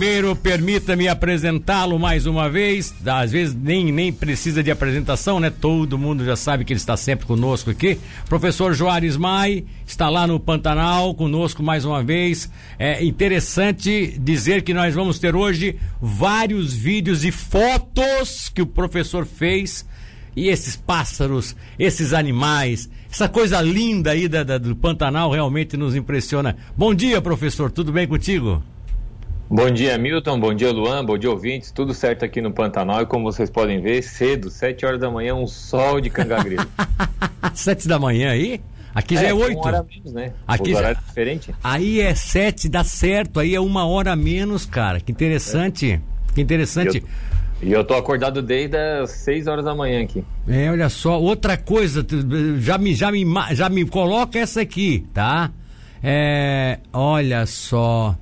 Primeiro, permita-me apresentá-lo mais uma vez. Às vezes nem, nem precisa de apresentação, né? Todo mundo já sabe que ele está sempre conosco aqui. Professor Joares Mai está lá no Pantanal conosco mais uma vez. É interessante dizer que nós vamos ter hoje vários vídeos e fotos que o professor fez. E esses pássaros, esses animais, essa coisa linda aí da, da, do Pantanal realmente nos impressiona. Bom dia, professor. Tudo bem contigo? Bom dia, Milton. Bom dia, Luan. Bom dia, ouvintes. Tudo certo aqui no Pantanal. E como vocês podem ver, cedo, 7 horas da manhã, um sol de cangagrilo. 7 da manhã aí? Aqui é, já é 8. Uma hora menos, né? Aqui já... diferente. Aí é 7, dá certo. Aí é uma hora menos, cara. Que interessante. É. Que interessante. E eu, eu tô acordado desde as 6 horas da manhã aqui. É, olha só. Outra coisa, já me, já me, já me coloca essa aqui, tá? É, olha só.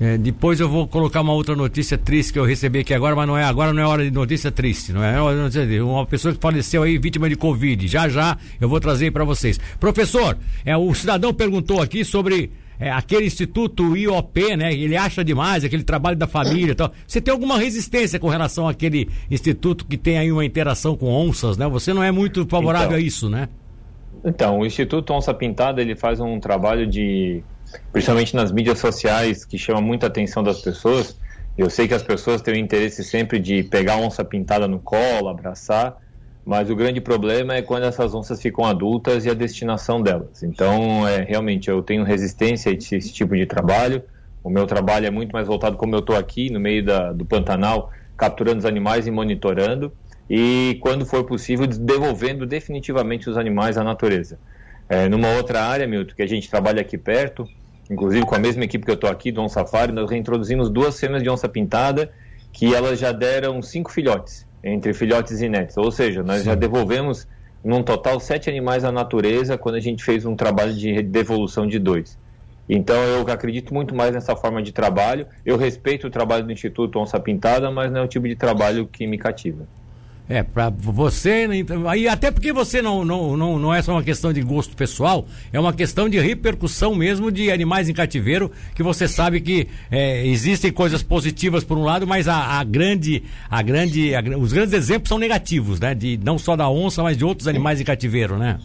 É, depois eu vou colocar uma outra notícia triste que eu recebi aqui agora, mas não é agora, não é hora de notícia triste, não é hora de notícia triste. Uma pessoa que faleceu aí, vítima de Covid. Já já eu vou trazer para vocês. Professor, é, o cidadão perguntou aqui sobre é, aquele instituto IOP, né? Ele acha demais aquele trabalho da família e tal. Você tem alguma resistência com relação àquele instituto que tem aí uma interação com onças, né? Você não é muito favorável então, a isso, né? Então, o Instituto Onça Pintada, ele faz um trabalho de principalmente nas mídias sociais, que chama muita atenção das pessoas. Eu sei que as pessoas têm o interesse sempre de pegar onça pintada no colo, abraçar, mas o grande problema é quando essas onças ficam adultas e a destinação delas. Então, é, realmente, eu tenho resistência a esse, esse tipo de trabalho. O meu trabalho é muito mais voltado como eu estou aqui, no meio da, do Pantanal, capturando os animais e monitorando, e, quando for possível, devolvendo definitivamente os animais à natureza. É, numa outra área, Milton, que a gente trabalha aqui perto, inclusive com a mesma equipe que eu estou aqui, do On Safari, nós reintroduzimos duas fêmeas de onça pintada que elas já deram cinco filhotes, entre filhotes e netos. Ou seja, nós Sim. já devolvemos num total sete animais à natureza quando a gente fez um trabalho de devolução de dois. Então eu acredito muito mais nessa forma de trabalho. Eu respeito o trabalho do Instituto Onça Pintada, mas não é o tipo de trabalho que me cativa. É, para você, né, então, aí até porque você não, não, não, não é só uma questão de gosto pessoal, é uma questão de repercussão mesmo de animais em cativeiro, que você sabe que é, existem coisas positivas por um lado, mas a, a grande, a grande, a, os grandes exemplos são negativos, né? De, não só da onça, mas de outros animais em cativeiro, né?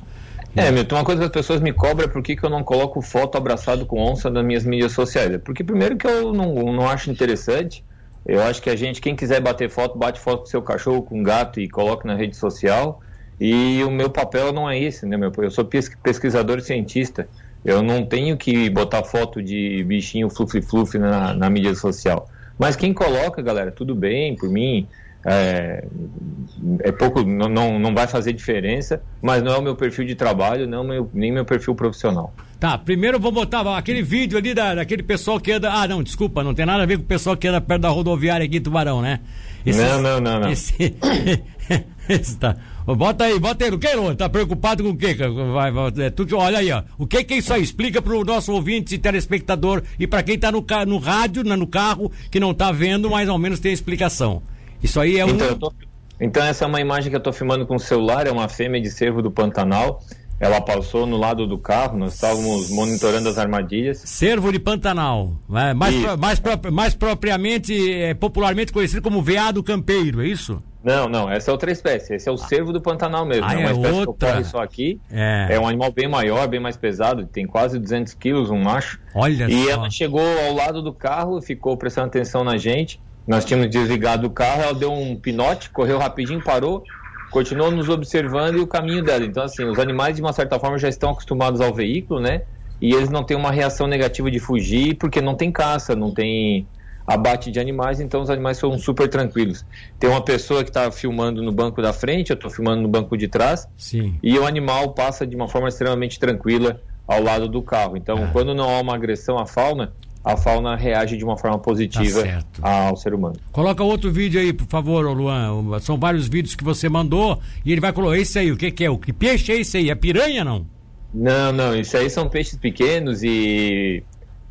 É, Milton, uma coisa que as pessoas me cobram é por que, que eu não coloco foto abraçado com onça nas minhas mídias sociais. É porque primeiro que eu não, não acho interessante, eu acho que a gente, quem quiser bater foto, bate foto com seu cachorro, com gato e coloque na rede social. E o meu papel não é esse, né? Meu? Eu sou pesquisador e cientista. Eu não tenho que botar foto de bichinho fluff-fluff na, na mídia social. Mas quem coloca, galera, tudo bem, por mim, é, é pouco, não, não, não vai fazer diferença, mas não é o meu perfil de trabalho, não meu, nem meu perfil profissional. Tá, primeiro eu vou botar aquele vídeo ali da, daquele pessoal que anda. Ah, não, desculpa, não tem nada a ver com o pessoal que anda perto da rodoviária aqui em Tubarão, né? Esse, não, não, não, não. Esse, esse tá. Bota aí, bota aí, o que, Tá preocupado com o quê? Vai, vai, é, tu, olha aí, ó. O que que é isso aí? Explica pro nosso ouvinte, telespectador e para quem tá no, no rádio, no carro, que não tá vendo, mais ou menos tem explicação. Isso aí é um. Então, tô... então essa é uma imagem que eu tô filmando com o celular, é uma fêmea de cervo do Pantanal. Ela passou no lado do carro, nós estávamos monitorando as armadilhas. Cervo de Pantanal, né? mais, pro, mais, pro, mais propriamente, é, popularmente conhecido como veado campeiro, é isso? Não, não, essa é outra espécie. Esse é o cervo do Pantanal mesmo. Ah, é uma é espécie outra. que ocorre só aqui. É. é. um animal bem maior, bem mais pesado, tem quase 200 quilos, um macho. Olha e só. ela chegou ao lado do carro, ficou prestando atenção na gente. Nós tínhamos desligado o carro, ela deu um pinote, correu rapidinho, parou continuam nos observando e o caminho dela. Então, assim, os animais, de uma certa forma, já estão acostumados ao veículo, né? E eles não têm uma reação negativa de fugir, porque não tem caça, não tem abate de animais, então os animais são super tranquilos. Tem uma pessoa que está filmando no banco da frente, eu estou filmando no banco de trás, Sim. e o animal passa de uma forma extremamente tranquila ao lado do carro. Então, ah. quando não há uma agressão à fauna, a fauna reage de uma forma positiva tá ao ser humano. Coloca outro vídeo aí, por favor, Luan. São vários vídeos que você mandou e ele vai colocar. Esse aí, o que, que é? O que peixe é esse aí? É piranha não? Não, não. Isso aí são peixes pequenos e,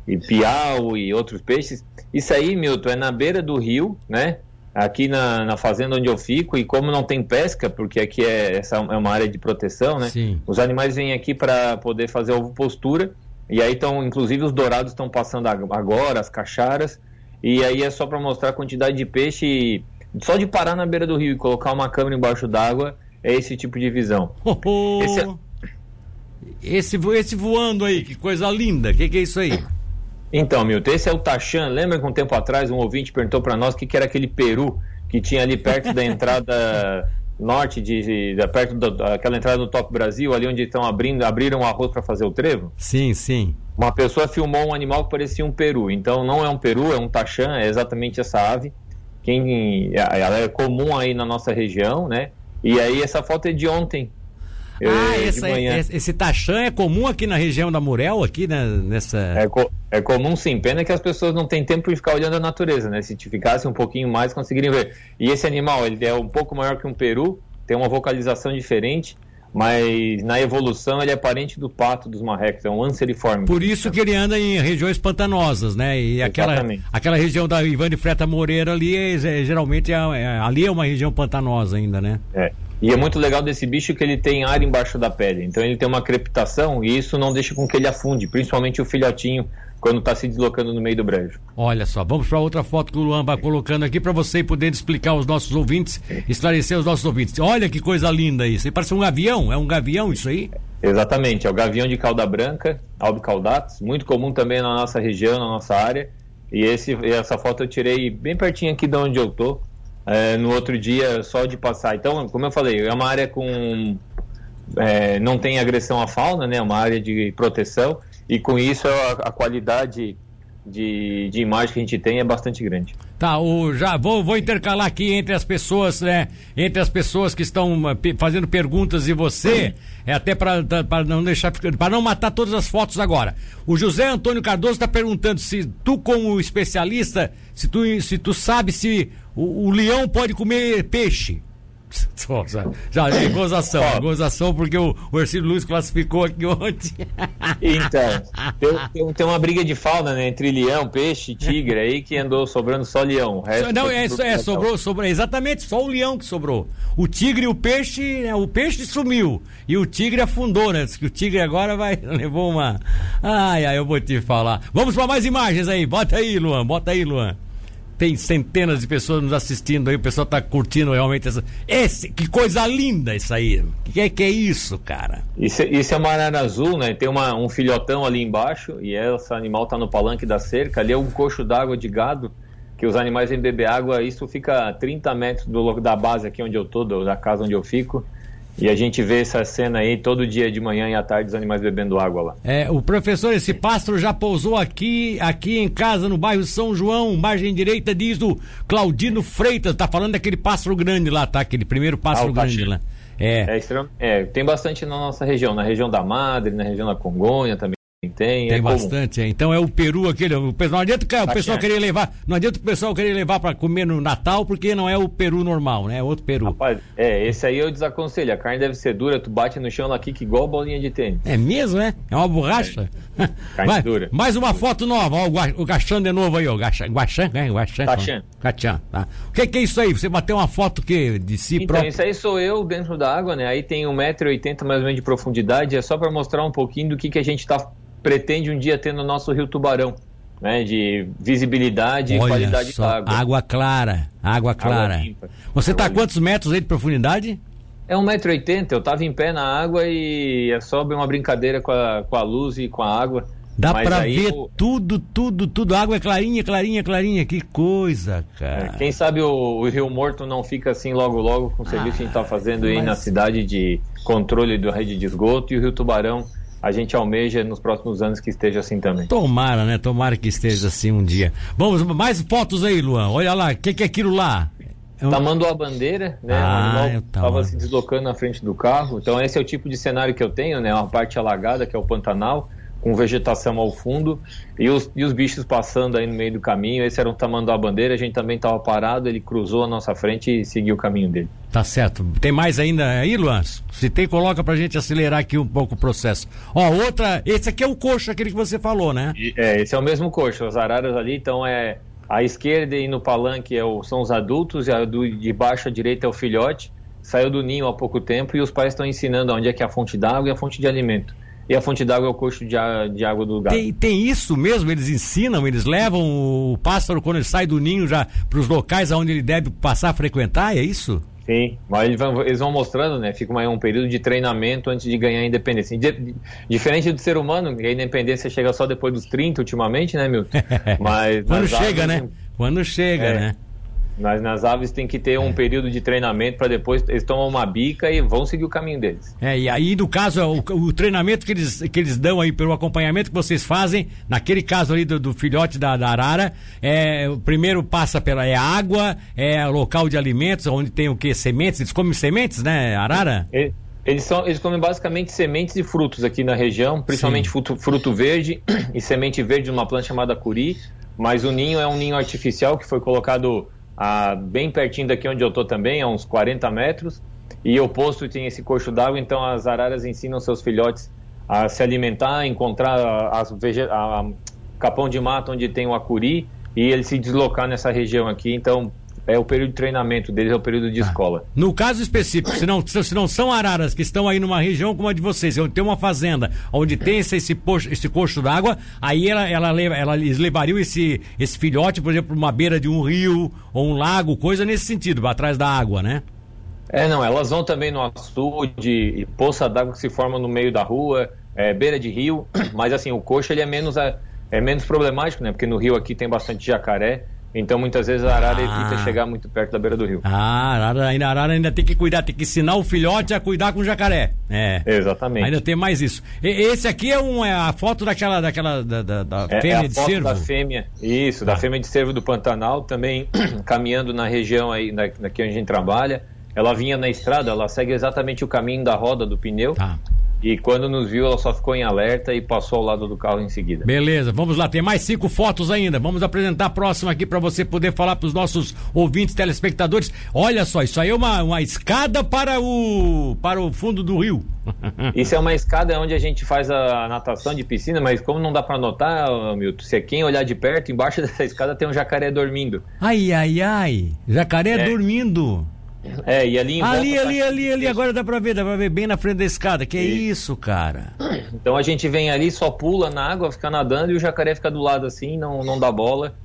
e piau e outros peixes. Isso aí, Milton, é na beira do rio, né? Aqui na, na fazenda onde eu fico, e como não tem pesca, porque aqui é, essa é uma área de proteção, né? Sim. Os animais vêm aqui para poder fazer ovo postura e aí estão, inclusive os dourados estão passando agora, as cacharas, E aí é só para mostrar a quantidade de peixe. Só de parar na beira do rio e colocar uma câmera embaixo d'água é esse tipo de visão. Oh, oh. Esse, é... esse, esse, voando aí, que coisa linda. O que, que, é isso aí? Então, Milton, esse é o Tachan. Lembra que um tempo atrás um ouvinte perguntou para nós o que, que era aquele peru que tinha ali perto da entrada norte de, de perto daquela entrada do Top Brasil, ali onde estão abrindo, abriram o arroz para fazer o trevo? Sim, sim. Uma pessoa filmou um animal que parecia um peru. Então não é um peru, é um taxã, é exatamente essa ave. Quem, ela é comum aí na nossa região, né? E aí essa foto é de ontem. Ah, é, essa, esse, esse taxã é comum aqui na região da Murel, aqui né, nessa. É, co é comum sim, pena que as pessoas não têm tempo de ficar olhando a natureza, né? Se ficasse um pouquinho mais, conseguiriam ver. E esse animal, ele é um pouco maior que um peru, tem uma vocalização diferente, mas na evolução ele é parente do pato dos marrecos, é um anseriforme. Por isso que ele anda em regiões pantanosas, né? E aquela, aquela região da Ivane Freta Moreira ali, é, é, geralmente, é, é, ali é uma região pantanosa ainda, né? É. E é muito legal desse bicho que ele tem ar embaixo da pele. Então ele tem uma crepitação e isso não deixa com que ele afunde, principalmente o filhotinho quando está se deslocando no meio do brejo. Olha só, vamos para outra foto que o Luan vai colocando aqui para você poder explicar aos nossos ouvintes, esclarecer os nossos ouvintes. Olha que coisa linda isso. Parece um gavião, é um gavião isso aí? Exatamente, é o gavião de cauda branca, albicaudatus, muito comum também na nossa região, na nossa área. E esse, essa foto eu tirei bem pertinho aqui de onde eu tô, é, no outro dia só de passar. Então, como eu falei, é uma área com é, não tem agressão à fauna, né? É uma área de proteção e com isso a, a qualidade de, de, imagem que a gente tem é bastante grande. Tá, o, já vou, vou intercalar aqui entre as pessoas, né? Entre as pessoas que estão fazendo perguntas e você, é até para não deixar para não matar todas as fotos agora. O José Antônio Cardoso está perguntando se tu como especialista, se tu se tu sabe se o, o leão pode comer peixe já, já é gozação, Ó, gozação porque o, o Ercílio Luiz classificou aqui ontem. Então, tem, tem, tem, uma briga de fauna né, entre leão, peixe, tigre aí que andou sobrando só leão. não, é, é sobrou, sobrou, exatamente, só o leão que sobrou. O tigre e o peixe, né, o peixe sumiu e o tigre afundou, né? Diz que o tigre agora vai, levou uma. Ai, ai, eu vou te falar. Vamos para mais imagens aí, bota aí, Luan, bota aí, Luan tem centenas de pessoas nos assistindo aí, o pessoal tá curtindo realmente essa. Esse, que coisa linda isso aí. O que é que é isso, cara? Isso, isso é uma arara azul, né? Tem uma, um filhotão ali embaixo e esse animal tá no palanque da cerca. Ali é um coxo d'água de gado que os animais vêm beber água. Isso fica a 30 metros do, da base aqui onde eu tô, da casa onde eu fico. E a gente vê essa cena aí todo dia de manhã e à tarde os animais bebendo água lá. É, o professor, esse pássaro já pousou aqui, aqui em casa, no bairro São João, margem direita, diz o Claudino Freitas. Tá falando daquele pássaro grande lá, tá? Aquele primeiro pássaro ah, grande lá. É. É, é, tem bastante na nossa região, na região da Madre, na região da Congonha também. Tem, tem é bastante, é. então é o peru aquele. O, não adianta o pessoal querer levar, não adianta o pessoal querer levar para comer no Natal, porque não é o peru normal, né? É outro peru. Rapaz, é, esse aí eu desaconselho. A carne deve ser dura, tu bate no chão ela quica igual bolinha de tênis. É mesmo, é? É uma borracha? É. Carne Vai, dura. Mais uma foto nova, ó, o Gachan de novo aí, ó. Gachan, Guaxan, né? Guaxan. Gachan. tá. O que, que, é isso aí? Você bateu uma foto que de si então, próprio? Isso aí sou eu dentro da água, né? Aí tem 1,80m mais ou menos de profundidade, é só para mostrar um pouquinho do que, que a gente tá pretende um dia ter no nosso Rio Tubarão. Né, de visibilidade Olha e qualidade só, da água. Água clara, água clara. Água Você está a quantos metros aí de profundidade? É 1,80m, eu estava em pé na água e é só uma brincadeira com a, com a luz e com a água. Dá para ver o... tudo, tudo, tudo. A água é clarinha, clarinha, clarinha. Que coisa, cara. É, quem sabe o, o, Rio Morto não fica assim logo, logo com o serviço ah, que a gente está fazendo mas... aí na cidade de controle da rede de esgoto e o Rio Tubarão a gente almeja nos próximos anos que esteja assim também. Tomara, né? Tomara que esteja assim um dia. Vamos, mais fotos aí, Luan. Olha lá, o que, que, é aquilo lá? É um... Tamanduá bandeira, né? Ah, o estava se deslocando na frente do carro. Então esse é o tipo de cenário que eu tenho, né? Uma parte alagada, que é o Pantanal com vegetação ao fundo e os, e os bichos passando aí no meio do caminho. Esse era tamanho da bandeira, a gente também estava parado, ele cruzou a nossa frente e seguiu o caminho dele. Tá certo. Tem mais ainda aí, Luan? Se tem, coloca pra gente acelerar aqui um pouco o processo. Ó, outra, esse aqui é o coxo, aquele que você falou, né? E, é, esse é o mesmo coxo, as araras ali, então é à esquerda e no palanque é o, são os adultos e a do, de baixo à direita é o filhote. Saiu do ninho há pouco tempo e os pais estão ensinando onde é que é a fonte d'água e a fonte de alimento. E a fonte d'água é o coxo de, de água do gado. Tem, tem, isso mesmo? Eles ensinam, eles levam o pássaro quando ele sai do ninho já para os locais onde ele deve passar a frequentar, é isso? Sim, mas eles vão, eles vão mostrando, né? Fica um período de treinamento antes de ganhar a independência. diferente do ser humano, que a independência chega só depois dos 30 ultimamente, né, Milton? Mas quando chega, né? Quando chega, é, né? Mas nas aves tem que ter um é. período de treinamento para depois eles tomam uma bica e vão seguir o caminho deles. É, e aí no caso, o, o, treinamento que eles, que eles dão aí, pelo acompanhamento que vocês fazem, naquele caso ali do, do filhote da, da, arara, é, o primeiro passa pela é água, é local de alimentos, onde tem o que? Sementes, eles comem sementes, né, arara? É. Eles, são, eles comem basicamente sementes e frutos aqui na região, principalmente fruto, fruto, verde e semente verde de uma planta chamada curi. Mas o ninho é um ninho artificial que foi colocado bem pertinho daqui onde eu estou também, a uns 40 metros, e o posto tem esse coxo d'água, então as araras ensinam seus filhotes a se alimentar, encontrar as vege... a, capão de mato onde tem o acuri e ele se deslocar nessa região aqui. Então, é o período de treinamento deles, é o período de ah. escola. No caso específico, se não, se não são araras que estão aí numa região como a de vocês, onde tem uma fazenda, onde tem esse, esse, poço, esse coxo d'água, aí ela, ela, leva, ela, eles levariam esse, esse filhote, por exemplo, uma beira de um rio ou um lago, coisa nesse sentido, atrás da água, né? É, não, elas vão também no açude, poça d'água que se forma no meio da rua, é, beira de rio, mas assim, o coxo ele é menos, é, é menos problemático, né? Porque no rio aqui tem bastante jacaré, então, muitas vezes a arara ah. evita chegar muito perto da beira do rio. Ah, a arara, ainda, a arara ainda tem que cuidar, tem que ensinar o filhote a cuidar com o jacaré. É. Exatamente. Ainda tem mais isso. E, esse aqui é, um, é a foto daquela, daquela da, da, da é, fêmea é a de foto cervo? da fêmea, isso, da fêmea de cervo do Pantanal, também caminhando na região aí, na, onde a gente trabalha. Ela vinha na estrada, ela segue exatamente o caminho da roda do pneu. Tá. E quando nos viu, ela só ficou em alerta e passou ao lado do carro em seguida. Beleza, vamos lá, tem mais cinco fotos ainda. Vamos apresentar a próxima aqui para você poder falar para os nossos ouvintes, telespectadores. Olha só, isso aí é uma, uma escada para o, para o fundo do rio. Isso é uma escada onde a gente faz a natação de piscina, mas como não dá para notar, Milton, se é quem olhar de perto, embaixo dessa escada tem um jacaré dormindo. Ai, ai, ai, jacaré é. dormindo. É, e ali em Ali, volta, ali, ali, ali, agora dá pra ver, dá pra ver bem na frente da escada. Que é isso, cara? Então a gente vem ali, só pula na água, fica nadando e o jacaré fica do lado assim, não, não dá bola.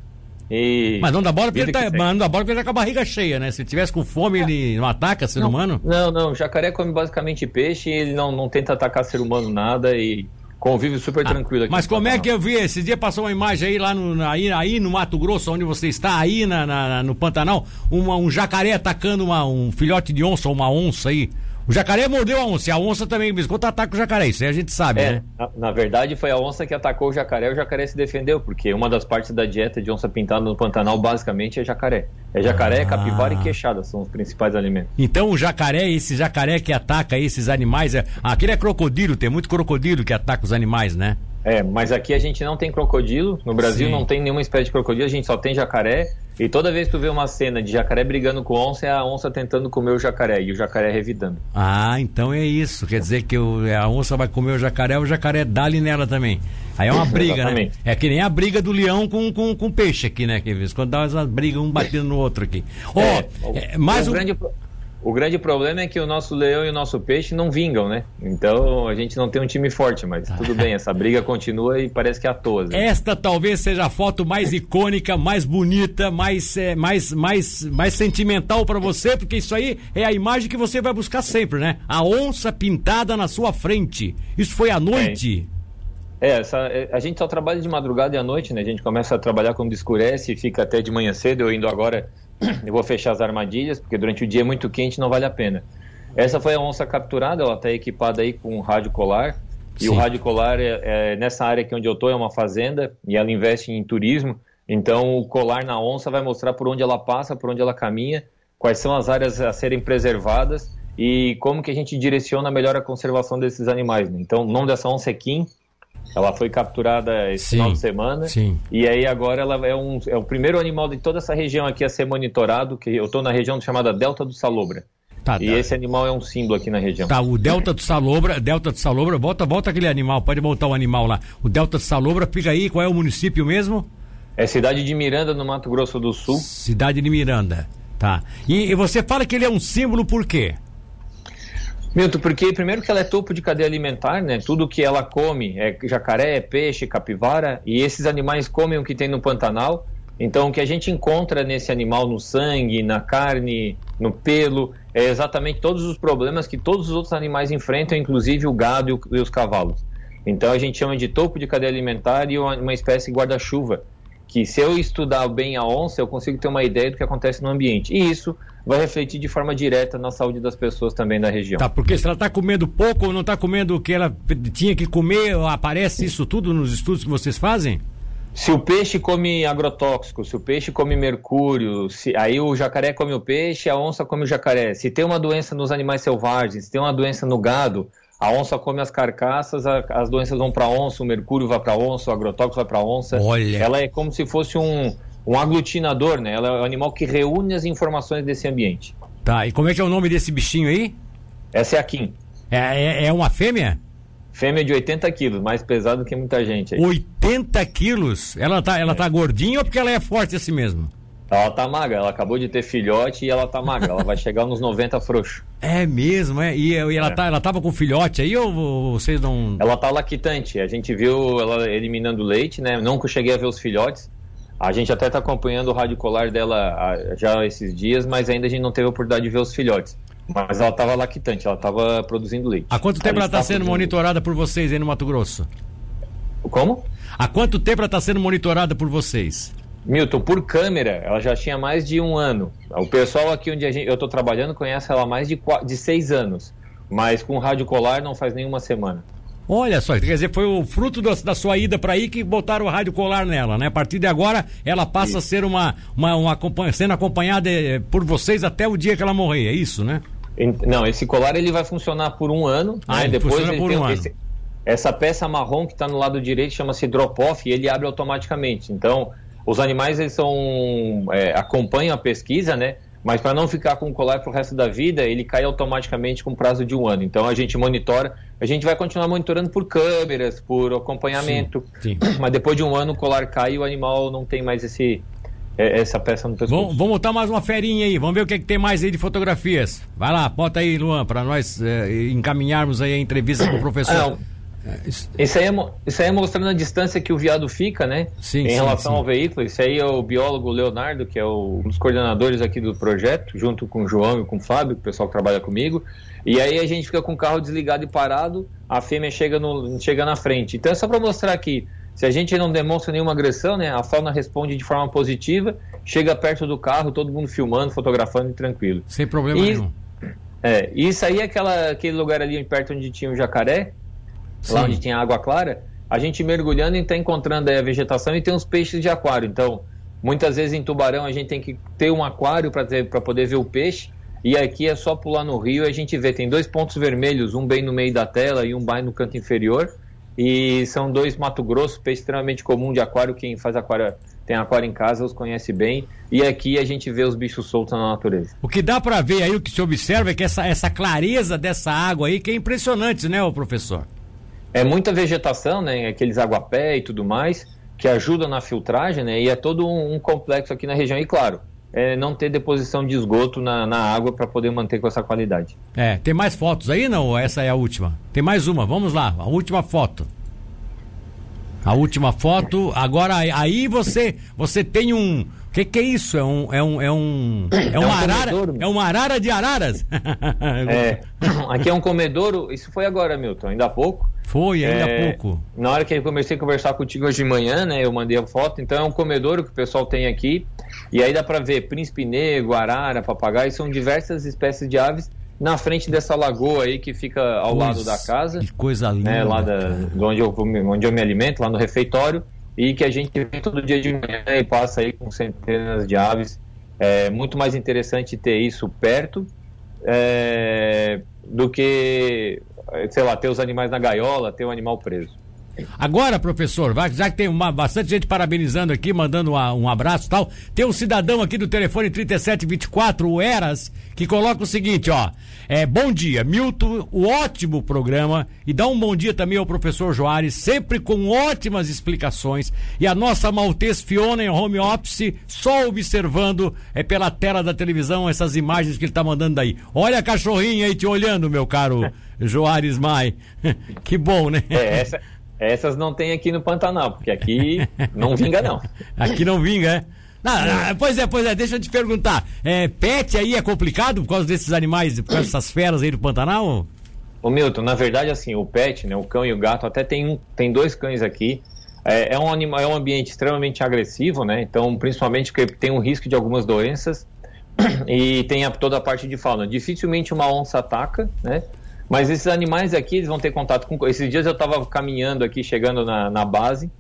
E... Mas não dá bola porque ele tá, mas não dá bola porque ele tá com a barriga cheia, né? Se tivesse com fome, ele não ataca ser não, humano? Não, não, o jacaré come basicamente peixe, ele não, não tenta atacar ser humano nada e Convive super ah, tranquilo aqui. Mas como é que eu vi? Esse dia passou uma imagem aí lá no, aí, aí no Mato Grosso, onde você está, aí na, na no Pantanal, uma, um jacaré atacando uma, um filhote de onça, uma onça aí. O jacaré mordeu a onça, e a onça também, quando ataca o jacaré, isso aí a gente sabe, é, né? Na, na, verdade, foi a onça que atacou o jacaré, o jacaré se defendeu, porque uma das partes da dieta de onça pintada no Pantanal, basicamente, é jacaré. É jacaré, ah. capivara e queixada, são os principais alimentos. Então o jacaré, esse jacaré que ataca esses animais, é... aquele é crocodilo, tem muito crocodilo que ataca os animais, né? É, mas aqui a gente não tem crocodilo, no Brasil Sim. não tem nenhuma espécie de crocodilo, a gente só tem jacaré. E toda vez que tu vê uma cena de jacaré brigando com onça, é a onça tentando comer o jacaré e o jacaré revidando. Ah, então é isso. Quer dizer que o, a onça vai comer o jacaré, o jacaré dá-lhe nela também. Aí é uma briga, né? É que nem a briga do leão com, com, com peixe aqui, né? Que quando dá uma briga um batendo no outro aqui. Ó, oh, é, mais um. Grande... O grande problema é que o nosso leão e o nosso peixe não vingam, né? Então a gente não tem um time forte, mas tudo bem, essa briga continua e parece que é à toa. Né? Esta talvez seja a foto mais icônica, mais bonita, mais, é, mais, mais, mais sentimental para você, porque isso aí é a imagem que você vai buscar sempre, né? A onça pintada na sua frente. Isso foi à noite. É. É, essa, é, a gente só trabalha de madrugada e à noite, né? A gente começa a trabalhar quando escurece e fica até de manhã cedo. Eu indo agora eu vou fechar as armadilhas, porque durante o dia é muito quente não vale a pena. Essa foi a onça capturada, ela está equipada aí com um rádio colar. E Sim. o rádio colar, é, é, nessa área aqui onde eu estou, é uma fazenda e ela investe em turismo. Então o colar na onça vai mostrar por onde ela passa, por onde ela caminha, quais são as áreas a serem preservadas e como que a gente direciona melhor a conservação desses animais. Né? Então o nome dessa onça é Kim, ela foi capturada esse sim, final de semana. Sim. E aí agora ela é, um, é o primeiro animal de toda essa região aqui a ser monitorado, que eu estou na região chamada Delta do Salobra. Tá, e tá. esse animal é um símbolo aqui na região. Tá, o Delta do Salobra, Delta do Salobra, volta, volta aquele animal, pode voltar o animal lá. O Delta do Salobra fica aí, qual é o município mesmo? É cidade de Miranda, no Mato Grosso do Sul. Cidade de Miranda, tá. E, e você fala que ele é um símbolo por quê? Milton, porque primeiro que ela é topo de cadeia alimentar, né? Tudo que ela come é jacaré, é peixe, capivara, e esses animais comem o que tem no Pantanal. Então, o que a gente encontra nesse animal no sangue, na carne, no pelo, é exatamente todos os problemas que todos os outros animais enfrentam, inclusive o gado e os cavalos. Então, a gente chama de topo de cadeia alimentar e uma espécie guarda-chuva, que se eu estudar bem a onça, eu consigo ter uma ideia do que acontece no ambiente. E isso vai refletir de forma direta na saúde das pessoas também da região. Tá, porque se ela está comendo pouco ou não está comendo o que ela tinha que comer, aparece isso tudo nos estudos que vocês fazem? Se o peixe come agrotóxico, se o peixe come mercúrio, se, aí o jacaré come o peixe, a onça come o jacaré. Se tem uma doença nos animais selvagens, se tem uma doença no gado, a onça come as carcaças, a, as doenças vão para a onça, o mercúrio vai para a onça, o agrotóxico vai para a onça. Olha. Ela é como se fosse um, um aglutinador, né? Ela é um animal que reúne as informações desse ambiente. Tá, e como é que é o nome desse bichinho aí? Essa é a Kim. É, é, é uma fêmea? Fêmea de 80 quilos, mais pesado que muita gente. Aí. 80 quilos? Ela tá, ela é. tá gordinha ou porque ela é forte assim mesmo? Ela tá magra, ela acabou de ter filhote e ela tá magra, ela vai chegar nos 90 frouxo. É mesmo, é? E, e ela, é. Tá, ela tava com filhote aí ou vocês não. Ela tá lactante, a gente viu ela eliminando leite, né? Nunca cheguei a ver os filhotes. A gente até tá acompanhando o rádio colar dela já esses dias, mas ainda a gente não teve a oportunidade de ver os filhotes. Mas ela estava lactante, ela estava produzindo leite. Há quanto tempo ela está sendo monitorada por vocês aí no Mato Grosso? Como? Há quanto tempo ela está sendo monitorada por vocês? Milton, por câmera, ela já tinha mais de um ano. O pessoal aqui onde gente, eu estou trabalhando conhece ela há mais de, quatro, de seis anos. Mas com rádio colar não faz nenhuma semana. Olha só, quer dizer, foi o fruto da, da sua ida para aí que botaram o rádio colar nela, né? A partir de agora, ela passa a ser uma, uma, uma, sendo acompanhada eh, por vocês até o dia que ela morrer, é isso, né? Não, esse colar ele vai funcionar por um ano. Ah, né? depois ele por um esse, essa peça marrom que está no lado direito chama-se drop-off e ele abre automaticamente. Então, os animais eles são é, acompanham a pesquisa, né? Mas para não ficar com o colar para o resto da vida, ele cai automaticamente com prazo de um ano. Então a gente monitora, a gente vai continuar monitorando por câmeras, por acompanhamento. Sim, sim. Mas depois de um ano o colar cai e o animal não tem mais esse é, essa peça no pescoço. Vamos, vamos botar mais uma ferinha aí, vamos ver o que, é que tem mais aí de fotografias. Vai lá, bota aí, Luan, para nós é, encaminharmos aí a entrevista com o professor. Ah, isso aí, é, isso aí é mostrando a distância que o viado fica, né? Sim, em sim, relação sim. ao veículo. Isso aí é o biólogo Leonardo, que é o, um dos coordenadores aqui do projeto, junto com o João e com o Fábio, o pessoal que trabalha comigo. E aí a gente fica com o carro desligado e parado, a fêmea chega, no, chega na frente. Então é só para mostrar que se a gente não demonstra nenhuma agressão, né, a fauna responde de forma positiva, chega perto do carro, todo mundo filmando, fotografando e tranquilo. Sem problema e, nenhum. É, isso aí é aquela, aquele lugar ali perto onde tinha o jacaré, Sim. lá onde tinha água clara, a gente mergulhando e está encontrando a vegetação e tem uns peixes de aquário. Então, muitas vezes em Tubarão a gente tem que ter um aquário para poder ver o peixe. E aqui é só pular no rio e a gente vê, tem dois pontos vermelhos, um bem no meio da tela e um bem no canto inferior. E são dois Mato Grosso, peixe extremamente comum de aquário. Quem faz aquário, tem aquário em casa, os conhece bem. E aqui a gente vê os bichos soltos na natureza. O que dá para ver aí, o que se observa é que essa, essa clareza dessa água aí, que é impressionante, né, o professor? É muita vegetação, né? Aqueles aguapé e tudo mais, que ajudam na filtragem, né? E é todo um, um complexo aqui na região. E claro, é, não ter deposição de esgoto na, na água para poder manter com essa qualidade. É, tem mais fotos aí não? Essa é a última? Tem mais uma, vamos lá, a última foto. A última foto, agora aí você você tem um. O que, que é isso? É um. É um. É um. É, um, é um arara. É uma arara de araras? é. Aqui é um comedouro. Isso foi agora, Milton, ainda há pouco. Foi, ainda é, há pouco. Na hora que eu comecei a conversar contigo hoje de manhã, né? Eu mandei a foto. Então é um comedouro que o pessoal tem aqui. E aí dá para ver príncipe negro, arara, papagaio, são diversas espécies de aves na frente dessa lagoa aí que fica ao lado da casa. Que coisa linda. Né, lá da, de onde eu, onde eu me alimento, lá no refeitório, e que a gente vê todo dia de manhã e passa aí com centenas de aves. É muito mais interessante ter isso perto é, do que, sei lá, ter os animais na gaiola, ter o animal preso. Agora, professor, já que tem uma, bastante gente parabenizando aqui, mandando uma, um abraço e tal, tem um cidadão aqui do telefone 3724, o Eras, que coloca o seguinte, ó. É, bom dia, Milton, o ótimo programa e dá um bom dia também ao professor Joares, sempre com ótimas explicações. E a nossa maltês Fiona em home office, só observando é pela tela da televisão essas imagens que ele tá mandando daí. Olha a cachorrinha aí te olhando, meu caro Joares Mai. que bom, né? É, essa, essas não tem aqui no Pantanal, porque aqui não vinga, não. aqui não vinga, é? Não, não, pois é, pois é, deixa eu te perguntar. É, pet aí é complicado por causa desses animais, por causa dessas feras aí do Pantanal? Ô Milton, na verdade, assim, o pet, né, o cão e o gato, até tem, um, tem dois cães aqui. É, é um animal, é um ambiente extremamente agressivo, né? Então, principalmente porque tem um risco de algumas doenças e tem a, toda a parte de fauna. Dificilmente uma onça ataca, né? Mas esses animais aqui, eles vão ter contato com. Esses dias eu estava caminhando aqui, chegando na, na base,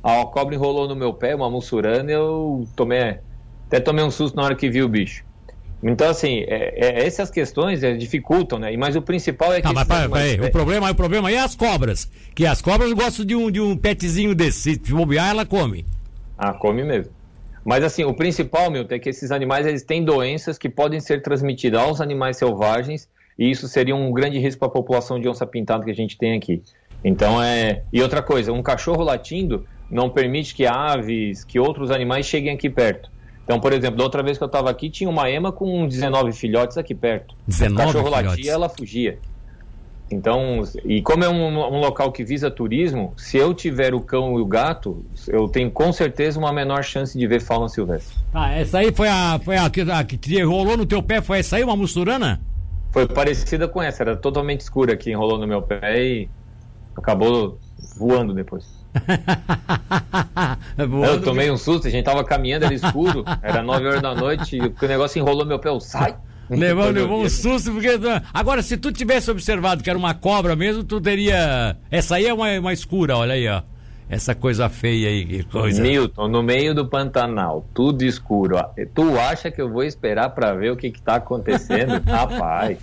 a cobra enrolou no meu pé, uma mussurana, e eu tomei. Até tomei um susto na hora que vi o bicho. Então, assim, é, é, essas questões é, dificultam, né? Mas o principal é que. Ah, mas peraí, peraí. O, problema, o problema é as cobras. Que as cobras gostam de um, de um petzinho desse. Se bobear, ela come. Ah, come mesmo. Mas, assim, o principal, meu, é que esses animais eles têm doenças que podem ser transmitidas aos animais selvagens e isso seria um grande risco para a população de onça pintada que a gente tem aqui. Então é. E outra coisa, um cachorro latindo não permite que aves, que outros animais cheguem aqui perto. Então, por exemplo, da outra vez que eu estava aqui, tinha uma ema com 19 filhotes aqui perto. 19 o cachorro filhotes. latia, ela fugia. Então, e como é um, um, local que visa turismo, se eu tiver o cão e o gato, eu tenho com certeza uma menor chance de ver fauna silvestre. Ah, essa aí foi a, foi a, que, a que rolou no teu pé, foi essa aí, uma mussurana? Foi parecida com essa, era totalmente escura que enrolou no meu pé e acabou voando depois. eu tomei um susto, a gente tava caminhando, era escuro, era 9 horas da noite, e o negócio enrolou meu pé, eu sai. Levou, levou um susto, porque. Agora, se tu tivesse observado que era uma cobra mesmo, tu teria. Essa aí é uma, uma escura, olha aí, ó essa coisa feia aí, coisa. Milton, no meio do Pantanal, tudo escuro. Tu acha que eu vou esperar para ver o que que tá acontecendo? Rapaz.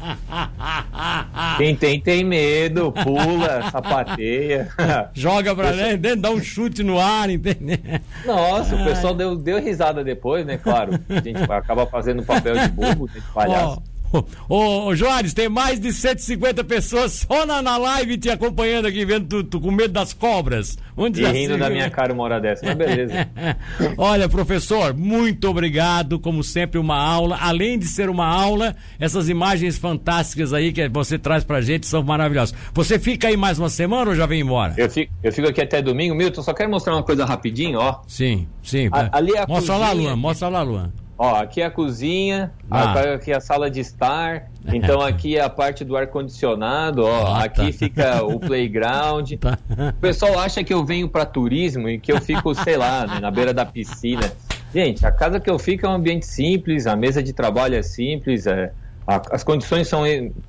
Quem tem, tem medo, pula, sapateia. Joga pra dentro, dá um chute no ar, entendeu? Nossa, o pessoal deu, deu risada depois, né? Claro. A gente acaba fazendo papel de bobo, de palhaço. Oh. Ô, ô tem mais de 150 pessoas só na, na live te acompanhando aqui, vendo tu, tu com medo das cobras. Onde e rindo assim, da minha cara uma hora dessa, mas beleza. Olha, professor, muito obrigado. Como sempre, uma aula. Além de ser uma aula, essas imagens fantásticas aí que você traz pra gente são maravilhosas. Você fica aí mais uma semana ou já vem embora? Eu fico, eu fico aqui até domingo. Milton, só quero mostrar uma coisa rapidinho, ó. Sim, sim. A, ali é a mostra cozinha. lá, Luan, mostra lá, Luan. Ó, aqui é a cozinha, ah. aqui é a sala de estar, então aqui é a parte do ar-condicionado, ó, ah, aqui tá. fica o playground. Tá. O pessoal acha que eu venho para turismo e que eu fico, sei lá, né, na beira da piscina. Gente, a casa que eu fico é um ambiente simples, a mesa de trabalho é simples, é, a, as condições são,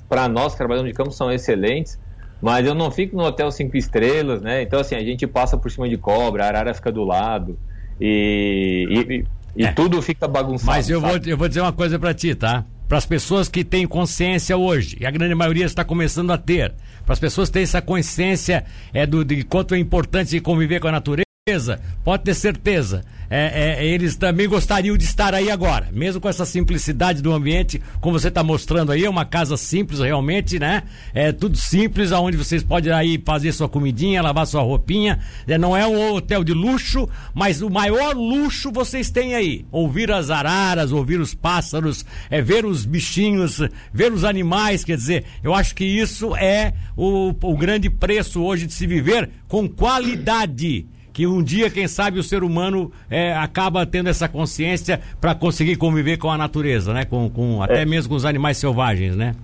para nós que trabalhamos de campo, são excelentes, mas eu não fico no hotel cinco estrelas, né? Então, assim, a gente passa por cima de cobra, a arara fica do lado, e, e e é. tudo fica bagunçado. Mas eu vou, eu vou dizer uma coisa para ti, tá? Para as pessoas que têm consciência hoje, e a grande maioria está começando a ter, para as pessoas terem essa consciência é, do, de quanto é importante conviver com a natureza, pode ter certeza é, é, eles também gostariam de estar aí agora, mesmo com essa simplicidade do ambiente, como você está mostrando aí, é uma casa simples realmente, né? É tudo simples, aonde vocês podem aí fazer sua comidinha, lavar sua roupinha. É, não é um hotel de luxo, mas o maior luxo vocês têm aí. Ouvir as araras, ouvir os pássaros, é, ver os bichinhos, ver os animais, quer dizer, eu acho que isso é o, o grande preço hoje de se viver com qualidade que um dia, quem sabe, o ser humano é, acaba tendo essa consciência para conseguir conviver com a natureza, né? Com, com até é. mesmo com os animais selvagens, né?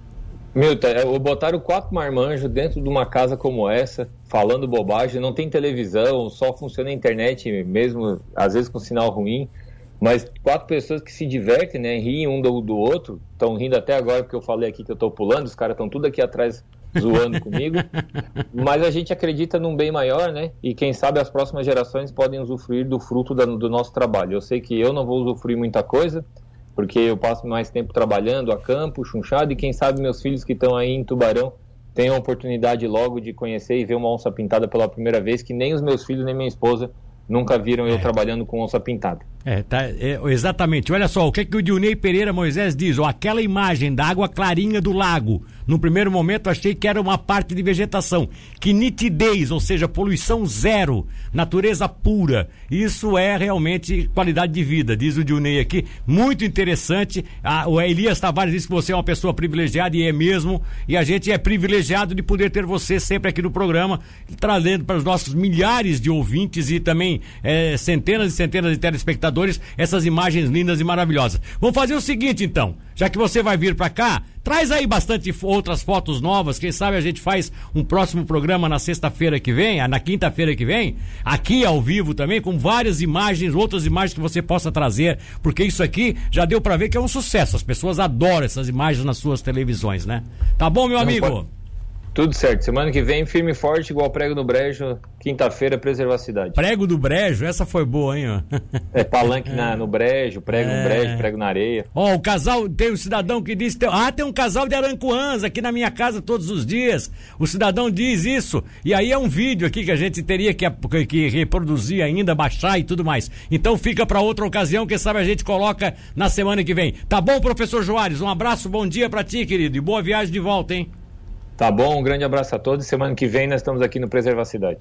Milton, é, botaram quatro marmanjos dentro de uma casa como essa, falando bobagem, não tem televisão, só funciona a internet mesmo, às vezes com sinal ruim, mas quatro pessoas que se divertem, né, riem um do, do outro, estão rindo até agora porque eu falei aqui que eu estou pulando, os caras estão tudo aqui atrás zoando comigo, mas a gente acredita num bem maior, né? E quem sabe as próximas gerações podem usufruir do fruto da, do nosso trabalho. Eu sei que eu não vou usufruir muita coisa, porque eu passo mais tempo trabalhando a campo, chunchado, e quem sabe meus filhos que estão aí em Tubarão tenham a oportunidade logo de conhecer e ver uma onça pintada pela primeira vez, que nem os meus filhos nem minha esposa nunca viram eu é. trabalhando com onça pintada. É, tá, é, exatamente. Olha só, o que, é que o Dionei Pereira Moisés diz? Ó, aquela imagem da água clarinha do lago. No primeiro momento achei que era uma parte de vegetação. Que nitidez, ou seja, poluição zero, natureza pura. Isso é realmente qualidade de vida, diz o Dionei aqui. Muito interessante. Ah, o Elias Tavares diz que você é uma pessoa privilegiada e é mesmo. E a gente é privilegiado de poder ter você sempre aqui no programa, trazendo para os nossos milhares de ouvintes e também é, centenas e centenas de telespectadores essas imagens lindas e maravilhosas. Vamos fazer o seguinte então, já que você vai vir para cá, traz aí bastante outras fotos novas. Quem sabe a gente faz um próximo programa na sexta-feira que vem, ah, na quinta-feira que vem, aqui ao vivo também, com várias imagens, outras imagens que você possa trazer, porque isso aqui já deu para ver que é um sucesso. As pessoas adoram essas imagens nas suas televisões, né? Tá bom, meu amigo? Tudo certo. Semana que vem, firme e forte, igual prego no brejo. Quinta-feira, preservar a cidade. Prego do brejo? Essa foi boa, hein? é palanque na, no brejo, prego é. no brejo, prego na areia. Ó, oh, o casal, tem um cidadão que diz, tem, ah, tem um casal de arancoãs aqui na minha casa todos os dias. O cidadão diz isso. E aí é um vídeo aqui que a gente teria que, que reproduzir ainda, baixar e tudo mais. Então fica para outra ocasião, quem sabe a gente coloca na semana que vem. Tá bom, professor Joares? Um abraço, bom dia para ti, querido. E boa viagem de volta, hein? Tá bom, um grande abraço a todos. Semana que vem nós estamos aqui no Preservar Cidade.